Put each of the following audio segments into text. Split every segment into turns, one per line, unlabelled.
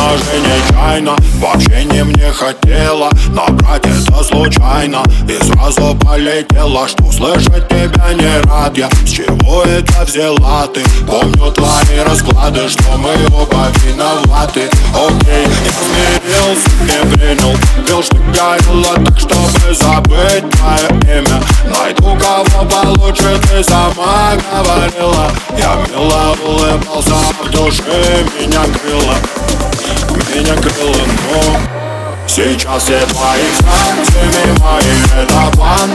Же нечаянно Вообще не мне хотела Набрать это случайно. И сразу полетела Что слышать тебя не рад я. С чего это взяла ты? Помню твои расклады Что мы оба виноваты. Окей, я смирился, не принял. Пил, что горело так, чтобы забыть твое имя. Найду кого получше, ты сама говорила. Я мило улыбался, в душе меня крыло Сейчас все твои станциями мои Это план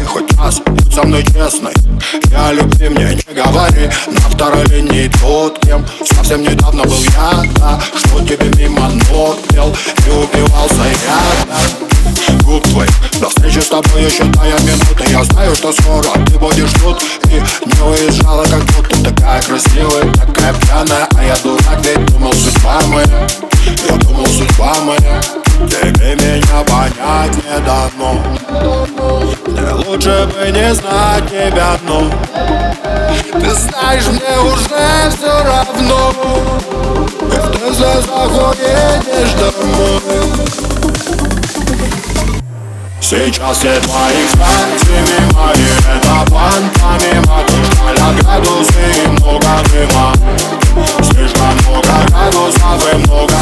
Лови хоть раз, будь со мной честной? Я любви мне не говори. На второй линии тот, кем Совсем недавно был я, да. Что тебе мимо ног пел И убивался я, да. Губ твоих До встречи с тобой еще тая минута. Я знаю, что скоро ты будешь тут. И не уезжала, как будто такая красивая Такая пьяная, а я дурак Ведь думал, судьба моя. Я думал, судьба моя. Тебе меня понять не дано лучше бы не знать тебя одну Ты знаешь, мне уже все равно. Ты за уедешь домой. Сейчас все твои кстати мои Это банками матушка градусы и много дыма. Слишком много градусов и много